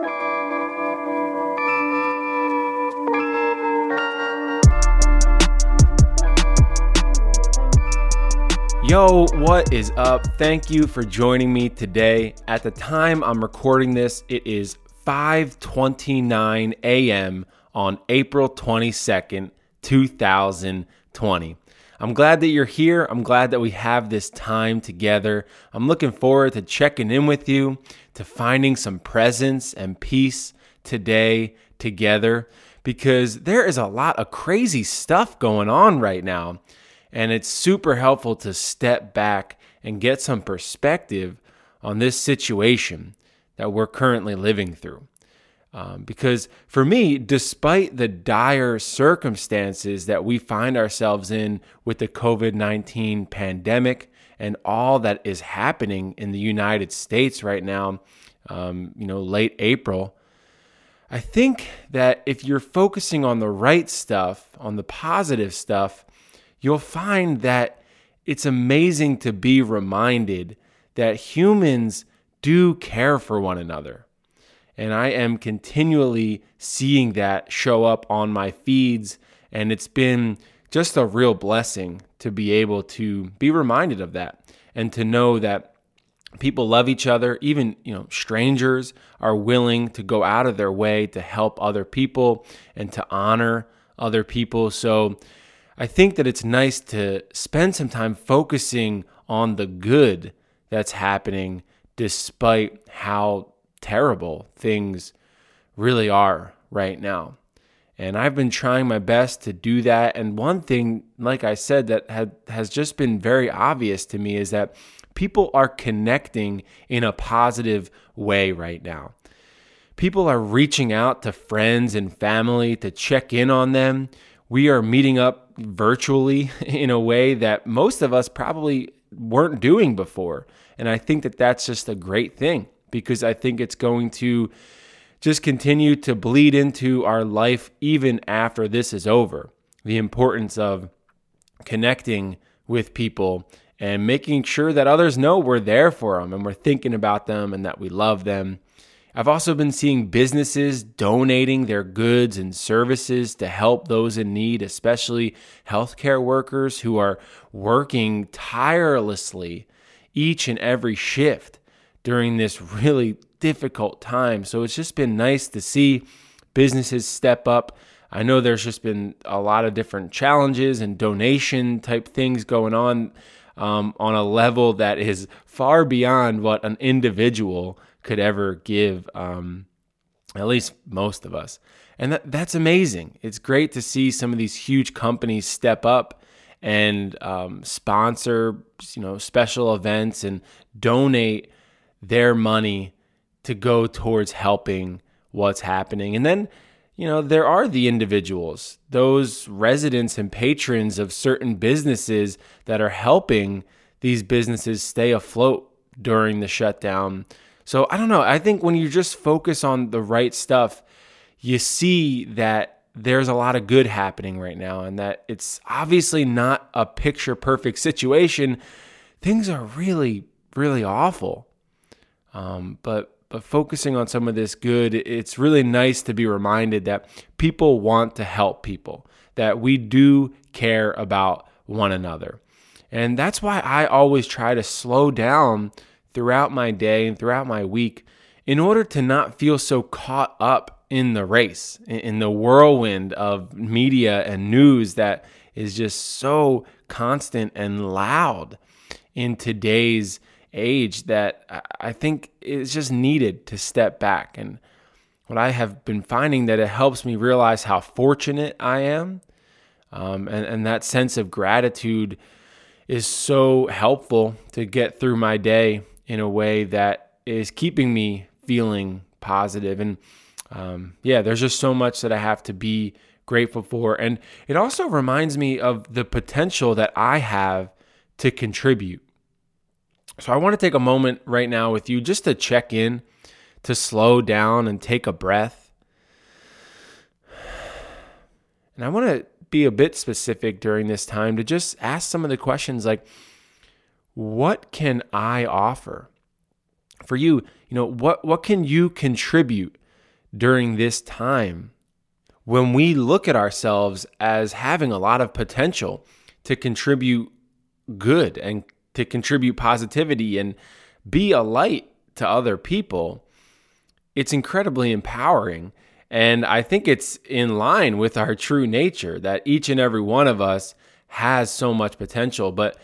Yo, what is up? Thank you for joining me today. At the time I'm recording this, it is 5:29 a.m. on April 22nd, 2020. I'm glad that you're here. I'm glad that we have this time together. I'm looking forward to checking in with you, to finding some presence and peace today together because there is a lot of crazy stuff going on right now. And it's super helpful to step back and get some perspective on this situation that we're currently living through. Um, because for me, despite the dire circumstances that we find ourselves in with the COVID 19 pandemic and all that is happening in the United States right now, um, you know, late April, I think that if you're focusing on the right stuff, on the positive stuff, you'll find that it's amazing to be reminded that humans do care for one another. And I am continually seeing that show up on my feeds. And it's been just a real blessing to be able to be reminded of that and to know that people love each other even you know strangers are willing to go out of their way to help other people and to honor other people so I think that it's nice to spend some time focusing on the good that's happening despite how terrible things really are right now. And I've been trying my best to do that. And one thing, like I said, that had, has just been very obvious to me is that people are connecting in a positive way right now. People are reaching out to friends and family to check in on them. We are meeting up virtually in a way that most of us probably weren't doing before. And I think that that's just a great thing because I think it's going to just continue to bleed into our life even after this is over. The importance of connecting with people and making sure that others know we're there for them and we're thinking about them and that we love them I've also been seeing businesses donating their goods and services to help those in need, especially healthcare workers who are working tirelessly each and every shift during this really difficult time. So it's just been nice to see businesses step up. I know there's just been a lot of different challenges and donation type things going on um, on a level that is far beyond what an individual could ever give, um, at least most of us. And that, that's amazing. It's great to see some of these huge companies step up and um, sponsor, you know, special events and donate their money to go towards helping what's happening. And then, you know, there are the individuals, those residents and patrons of certain businesses that are helping these businesses stay afloat during the shutdown so I don't know. I think when you just focus on the right stuff, you see that there's a lot of good happening right now and that it's obviously not a picture perfect situation. Things are really, really awful. Um, but but focusing on some of this good, it's really nice to be reminded that people want to help people, that we do care about one another. And that's why I always try to slow down throughout my day and throughout my week in order to not feel so caught up in the race, in the whirlwind of media and news that is just so constant and loud in today's age that I think is just needed to step back. And what I have been finding that it helps me realize how fortunate I am. Um, and, and that sense of gratitude is so helpful to get through my day in a way that is keeping me feeling positive. And um, yeah, there's just so much that I have to be grateful for. And it also reminds me of the potential that I have to contribute. So I want to take a moment right now with you just to check in, to slow down and take a breath. And I want to be a bit specific during this time to just ask some of the questions like, what can I offer? For you, you know, what what can you contribute during this time when we look at ourselves as having a lot of potential to contribute good and to contribute positivity and be a light to other people, it's incredibly empowering. And I think it's in line with our true nature that each and every one of us has so much potential. But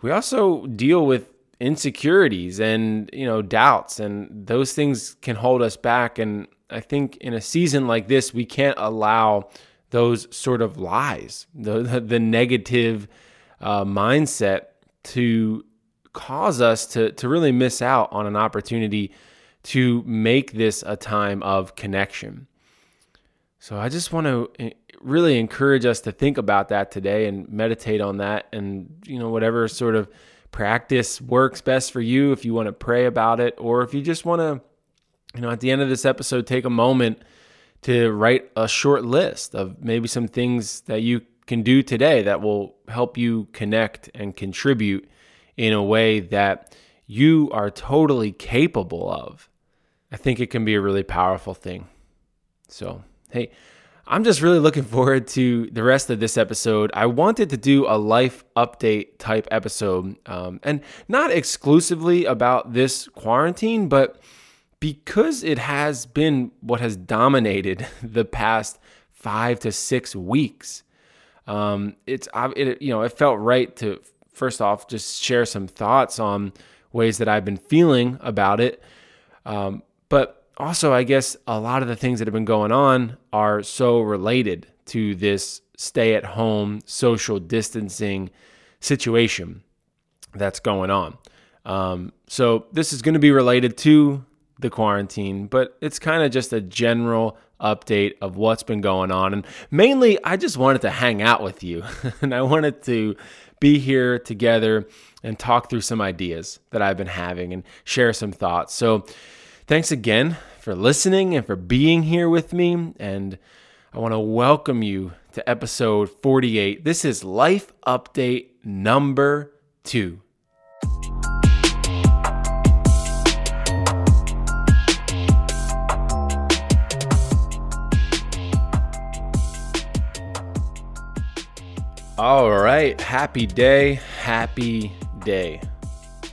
we also deal with insecurities and you know doubts and those things can hold us back and i think in a season like this we can't allow those sort of lies the the, negative uh, mindset to cause us to to really miss out on an opportunity to make this a time of connection. So i just want to eh, really encourage us to think about that today and meditate on that and you know whatever sort of practice works best for you if you want to pray about it or if you just want to you know at the end of this episode take a moment to write a short list of maybe some things that you can do today that will help you connect and contribute in a way that you are totally capable of. I think it can be a really powerful thing. So, hey, I'm just really looking forward to the rest of this episode. I wanted to do a life update type episode, um, and not exclusively about this quarantine, but because it has been what has dominated the past five to six weeks. Um, it's it, you know it felt right to first off just share some thoughts on ways that I've been feeling about it, um, but also, I guess a lot of the things that have been going on are so related to this stay at home social distancing situation that's going on. Um, so, this is going to be related to the quarantine, but it's kind of just a general update of what's been going on. And mainly, I just wanted to hang out with you and I wanted to be here together and talk through some ideas that I've been having and share some thoughts. So, Thanks again for listening and for being here with me. And I want to welcome you to episode 48. This is Life Update number two. All right. Happy day. Happy day.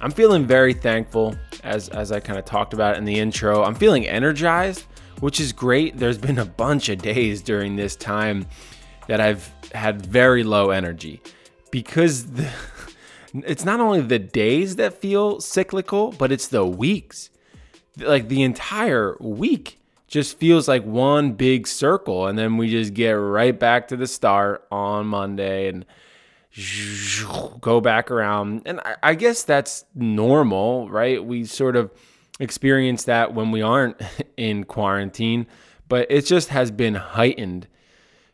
I'm feeling very thankful as as I kind of talked about in the intro. I'm feeling energized, which is great. There's been a bunch of days during this time that I've had very low energy because the, it's not only the days that feel cyclical, but it's the weeks. Like the entire week just feels like one big circle and then we just get right back to the start on Monday and go back around. And I, I guess that's normal, right? We sort of experience that when we aren't in quarantine, but it just has been heightened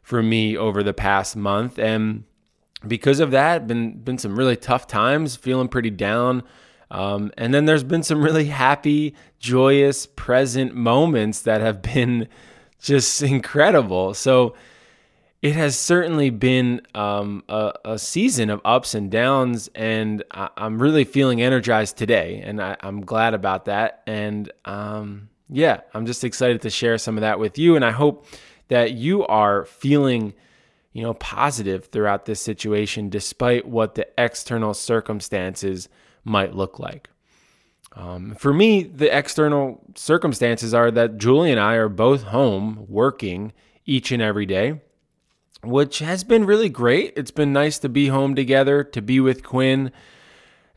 for me over the past month. And because of that, been been some really tough times, feeling pretty down. Um, and then there's been some really happy, joyous, present moments that have been just incredible. So it has certainly been um, a, a, season of ups and downs, and I, am really feeling energized today, and I, am glad about that. And um, yeah, I'm just excited to share some of that with you, and I hope that you are feeling, you know, positive throughout this situation, despite what the external circumstances might look like. Um, for me, the external circumstances are that Julie and I are both home working each and every day which has been really great. It's been nice to be home together, to be with Quinn.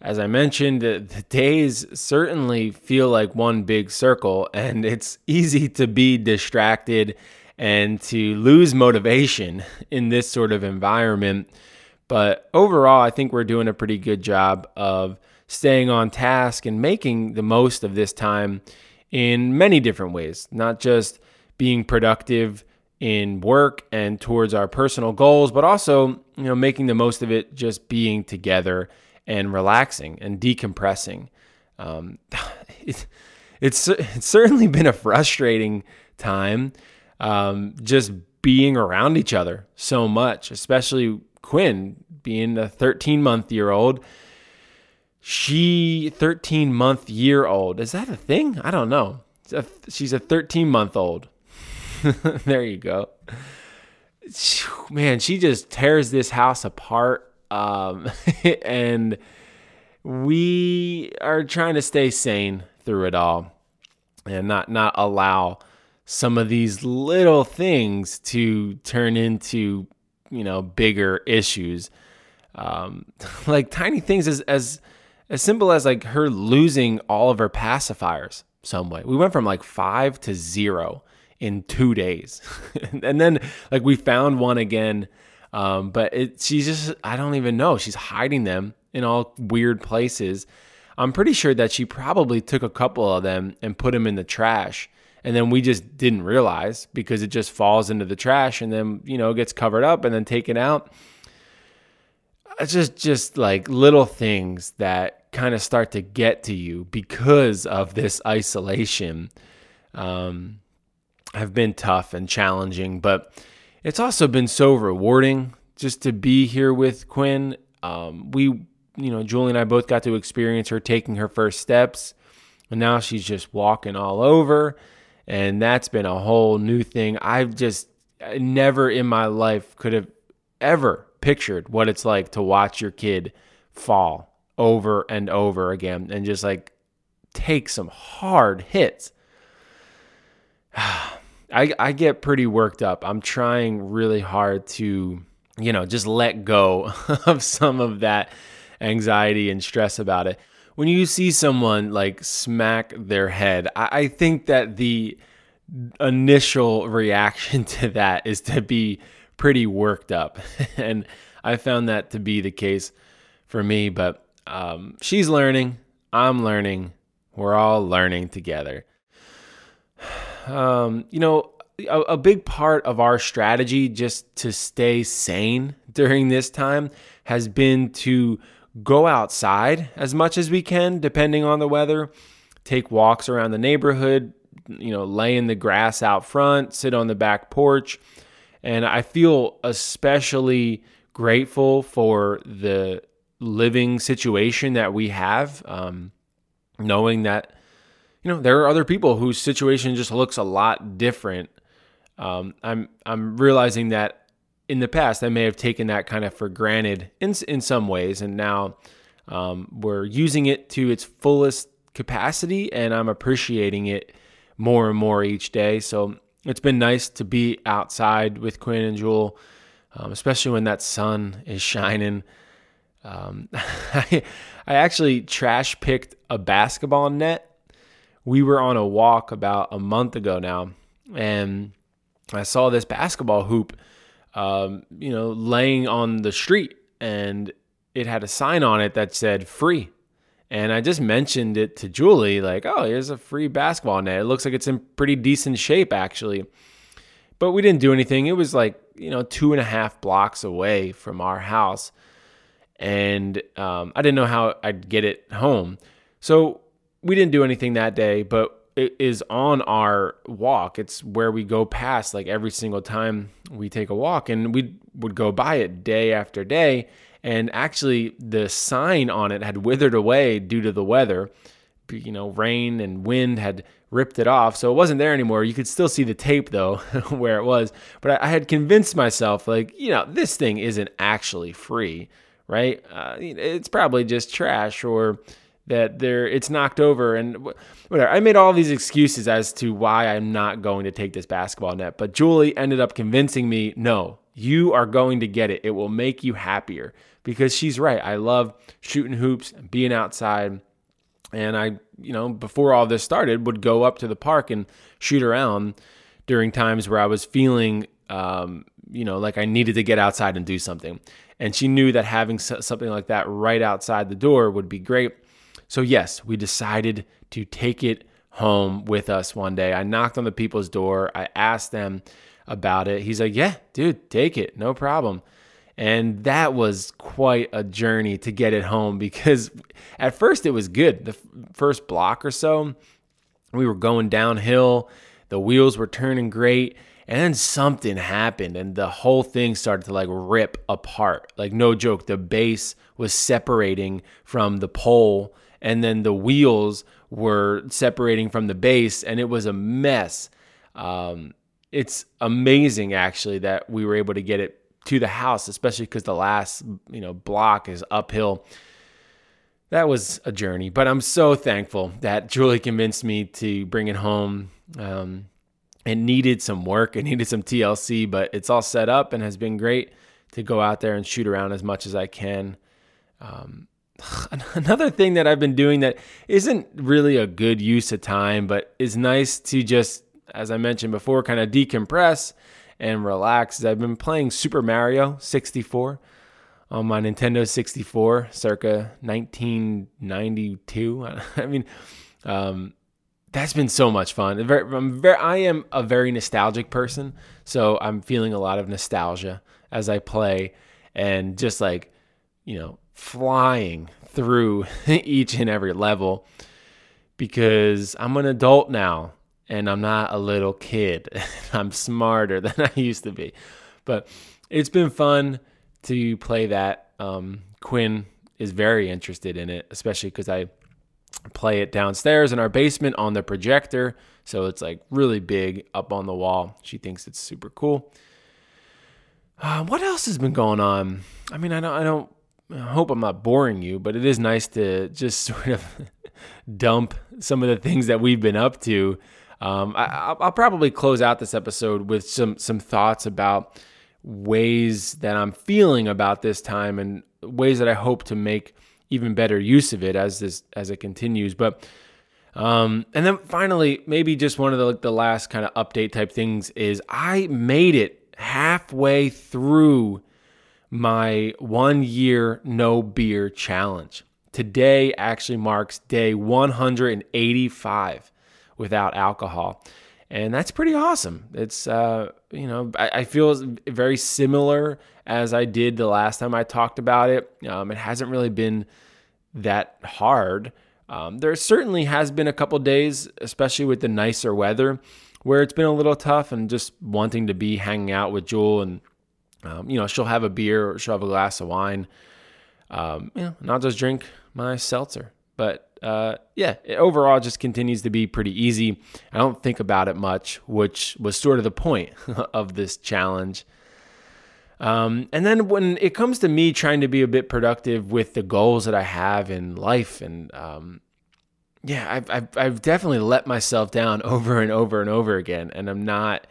As I mentioned, the, the days certainly feel like one big circle, and it's easy to be distracted and to lose motivation in this sort of environment. But overall, I think we're doing a pretty good job of staying on task and making the most of this time in many different ways, not just being productive in work and towards our personal goals, but also, you know, making the most of it just being together and relaxing and decompressing. Um, it, it's, it's certainly been a frustrating time um, just being around each other so much, especially Quinn being a 13 month year old. She 13 month year old. Is that a thing? I don't know. She's a 13 month old there you go. Man, she just tears this house apart. Um, and we are trying to stay sane through it all and not not allow some of these little things to turn into you know bigger issues um, like tiny things as as as simple as like her losing all of her pacifiers some way. We went from like five to zero in two days. And then like we found one again um, but it she's just i don't even know. She's hiding them in all weird places. I'm pretty sure that she probably took a couple of them and put them in the trash. And then we just didn't realize because it just falls into the trash and then you know gets covered up and then taken out just just like little things that kind of start to get to you because of this isolation um, have been tough and challenging but it's also been so rewarding just to be here with quinn um, we you know julie and i both got to experience her taking her first steps and now she's just walking all over and that's been a whole new thing. I've just never in my life could have ever pictured what it's like to watch your kid fall over and over again and just like take some hard hits. I, I get pretty worked up. I'm trying really hard to, you know, just let go of some of that anxiety and stress about it when you see someone like smack their head, I, I think that the initial reaction to that is to be pretty worked up. and I found that to be the case for me. But um, she's learning, I'm learning, we're all learning together. Um, you know, a, a big part of our strategy just to stay sane during this time has been to go outside as much as we can, depending on the weather, take walks around the neighborhood, you know, lay in the grass out front, sit on the back porch. And I feel especially grateful for the living situation that we have, um, knowing that, you know, there are other people whose situation just looks a lot different. Um, I'm I'm realizing that in the past, I may have taken that kind of for granted in in some ways, and now um, we're using it to its fullest capacity, and I'm appreciating it more and more each day. So it's been nice to be outside with Quinn and Jewel, um, especially when that sun is shining. Um, I, I actually trash picked a basketball net. We were on a walk about a month ago now, and I saw this basketball hoop um, you know, laying on the street and it had a sign on it that said free. And I just mentioned it to Julie, like, oh, here's a free basketball net. It looks like it's in pretty decent shape, actually. But we didn't do anything. It was like, you know, two and a half blocks away from our house. And um, I didn't know how I'd get it home. So we didn't do anything that day, but it is on our walk. It's where we go past like every single time we take a walk, and we would go by it day after day. And actually, the sign on it had withered away due to the weather. You know, rain and wind had ripped it off, so it wasn't there anymore. You could still see the tape though, where it was. But I, had convinced myself, like, you know, this thing isn't actually free, right? Uh, it's probably just trash or that there it's knocked over and whatever. I made all these excuses as to why I'm not going to take this basketball net, but Julie ended up convincing me, "No, you are going to get it. It will make you happier." Because she's right. I love shooting hoops, being outside, and I, you know, before all this started, would go up to the park and shoot around during times where I was feeling um, you know, like I needed to get outside and do something. And she knew that having something like that right outside the door would be great. So, yes, we decided to take it home with us one day. I knocked on the people's door. I asked them about it. He's like, Yeah, dude, take it. No problem. And that was quite a journey to get it home because at first it was good. The first block or so, we were going downhill, the wheels were turning great. And then something happened and the whole thing started to like rip apart. Like, no joke, the base was separating from the pole and then the wheels were separating from the base, and it was a mess. Um, it's amazing actually that we were able to get it to the house, especially because the last you know block is uphill. That was a journey, but I'm so thankful that Julie convinced me to bring it home. Um, it needed some work, it needed some TLC, but it's all set up and has been great to go out there and shoot around as much as I can. Um, another thing that I've been doing that isn't really a good use of time, but is nice to just, as I mentioned before, kind of decompress and relax. Is I've been playing Super Mario 64 on my Nintendo 64, circa 1992. I mean, um, that's been so much fun. I'm very, I am a very nostalgic person, so I'm feeling a lot of nostalgia as I play, and just like you know, flying through each and every level because I'm an adult now and I'm not a little kid. I'm smarter than I used to be. But it's been fun to play that. Um, Quinn is very interested in it, especially because I play it downstairs in our basement on the projector. So it's like really big up on the wall. She thinks it's super cool. Uh, what else has been going on? I mean, I don't, I don't I hope I'm not boring you, but it is nice to just sort of dump some of the things that we've been up to. Um, I, will probably close out this episode with some some thoughts about ways that I'm feeling about this time and ways that I hope to make even better use of it as this as it continues. But um, and then finally, maybe just one of the the last kind of update type things is I made it halfway through my one year no beer challenge. Today actually marks day 185 without alcohol. And that's pretty awesome. It's, uh, you know, I, I, feel very similar as I did the last time I talked about it. Um, it hasn't really been that hard. Um, there certainly has been a couple days, especially with the nicer weather, where it's been a little tough and just wanting to be hanging out with Jewel and um, you know, she'll have a beer or she'll have a glass of wine. Um, you know, and I'll just drink my seltzer. But uh, yeah, it overall just continues to be pretty easy. I don't think about it much, which was sort of the point of this challenge. Um, and then when it comes to me trying to be a bit productive with the goals that I have in life, and um, yeah, I've, I've, I've definitely let myself down over and over and over again, and I'm not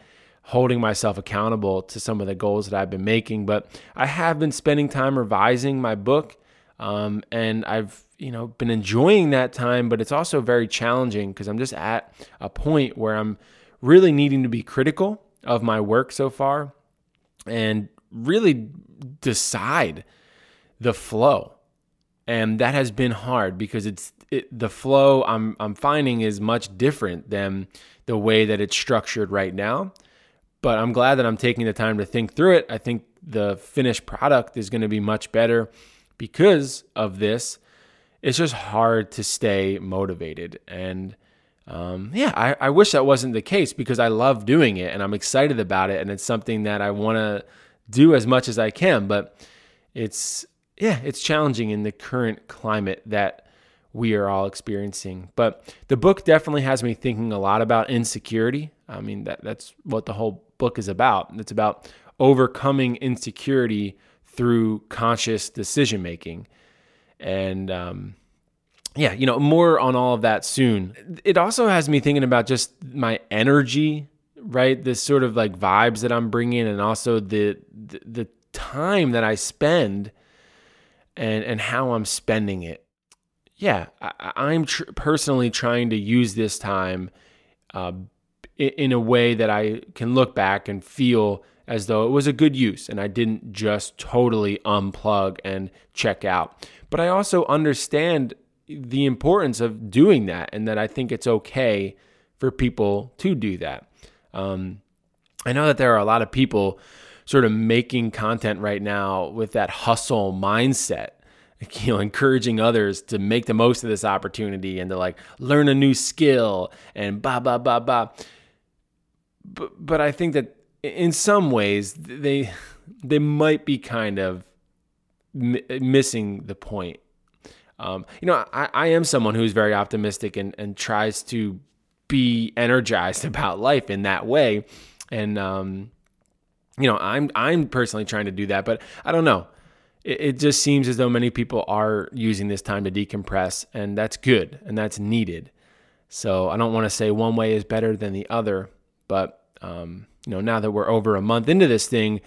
holding myself accountable to some of the goals that I've been making. But I have been spending time revising my book, um, and I've you know been enjoying that time. But it's also very challenging because I'm just at a point where I'm really needing to be critical of my work so far, and really decide the flow. And that has been hard because it's it, the flow I'm I'm finding is much different than the way that it's structured right now. But I'm glad that I'm taking the time to think through it. I think the finished product is going to be much better because of this. It's just hard to stay motivated. And um, yeah, I, I wish that wasn't the case because I love doing it and I'm excited about it. And it's something that I want to do as much as I can. But it's, yeah, it's challenging in the current climate that we are all experiencing. But the book definitely has me thinking a lot about insecurity. I mean, that, that's what the whole book is about. It's about overcoming insecurity through conscious decision making. And um, yeah, you know, more on all of that soon. It also has me thinking about just my energy, right? This sort of like vibes that I'm bringing, and also the the, the time that I spend, and and how I'm spending it. Yeah, I, am tr- personally trying to use this time uh, in a way that I can look back and feel as though it was a good use and I didn't just totally unplug and check out. But I also understand the importance of doing that and that I think it's okay for people to do that. Um, I know that there are a lot of people sort of making content right now with that hustle mindset you know encouraging others to make the most of this opportunity and to like learn a new skill and blah blah blah blah but but I think that in some ways they they might be kind of missing the point. Um, you know, I, I am someone who's very optimistic and, and tries to be energized about life in that way. And um, you know, I'm I'm personally trying to do that, but I don't know. It, it just seems as though many people are using this time to decompress, and that's good and that's needed. So I don't want to say one way is better than the other, but um, you know, now that we're over a month into this thing,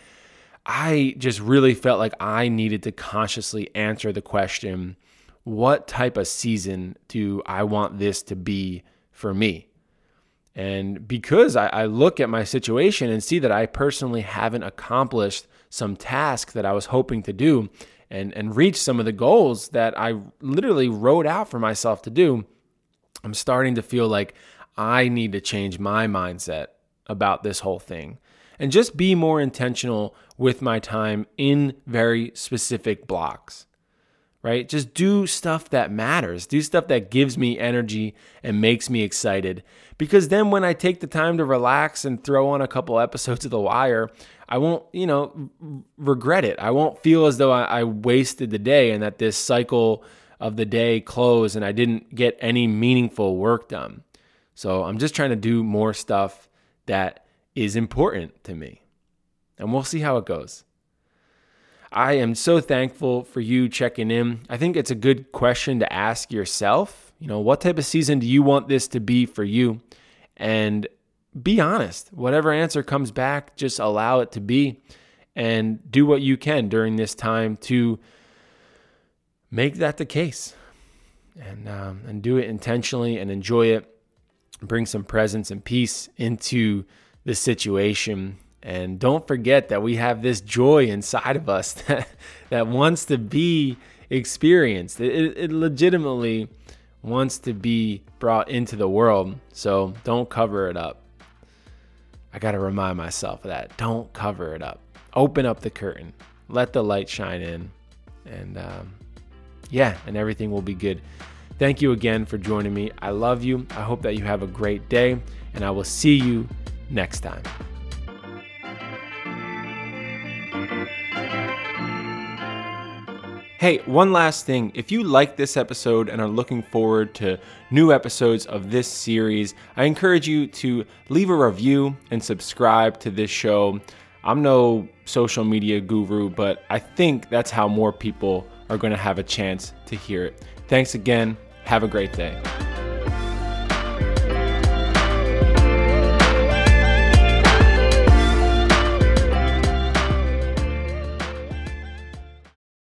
I just really felt like I needed to consciously answer the question what type of season do I want this to be for me? And because I, I, look at my situation and see that I personally haven't accomplished some task that I was hoping to do and, and reach some of the goals that I literally wrote out for myself to do, I'm starting to feel like I need to change my mindset about this whole thing and just be more intentional with my time in very specific blocks, right? Just do stuff that matters, do stuff that gives me energy and makes me excited. Because then when I take the time to relax and throw on a couple episodes of The Wire, I won't, you know, regret it. I won't feel as though I, I wasted the day and that this cycle of the day closed and I didn't get any meaningful work done. So I'm just trying to do more stuff that is important to me. And we'll see how it goes. I am so thankful for you checking in. I think it's a good question to ask yourself. You know, what type of season do you want this to be for you? And be honest. Whatever answer comes back, just allow it to be and do what you can during this time to make that the case and um, and do it intentionally and enjoy it. Bring some presence and peace into the situation. And don't forget that we have this joy inside of us that, that wants to be experienced. It, it legitimately wants to be brought into the world. So don't cover it up. I got to remind myself of that. Don't cover it up. Open up the curtain. Let the light shine in. And um, yeah, and everything will be good. Thank you again for joining me. I love you. I hope that you have a great day, and I will see you next time. Hey, one last thing. If you like this episode and are looking forward to new episodes of this series, I encourage you to leave a review and subscribe to this show. I'm no social media guru, but I think that's how more people are going to have a chance to hear it. Thanks again. Have a great day.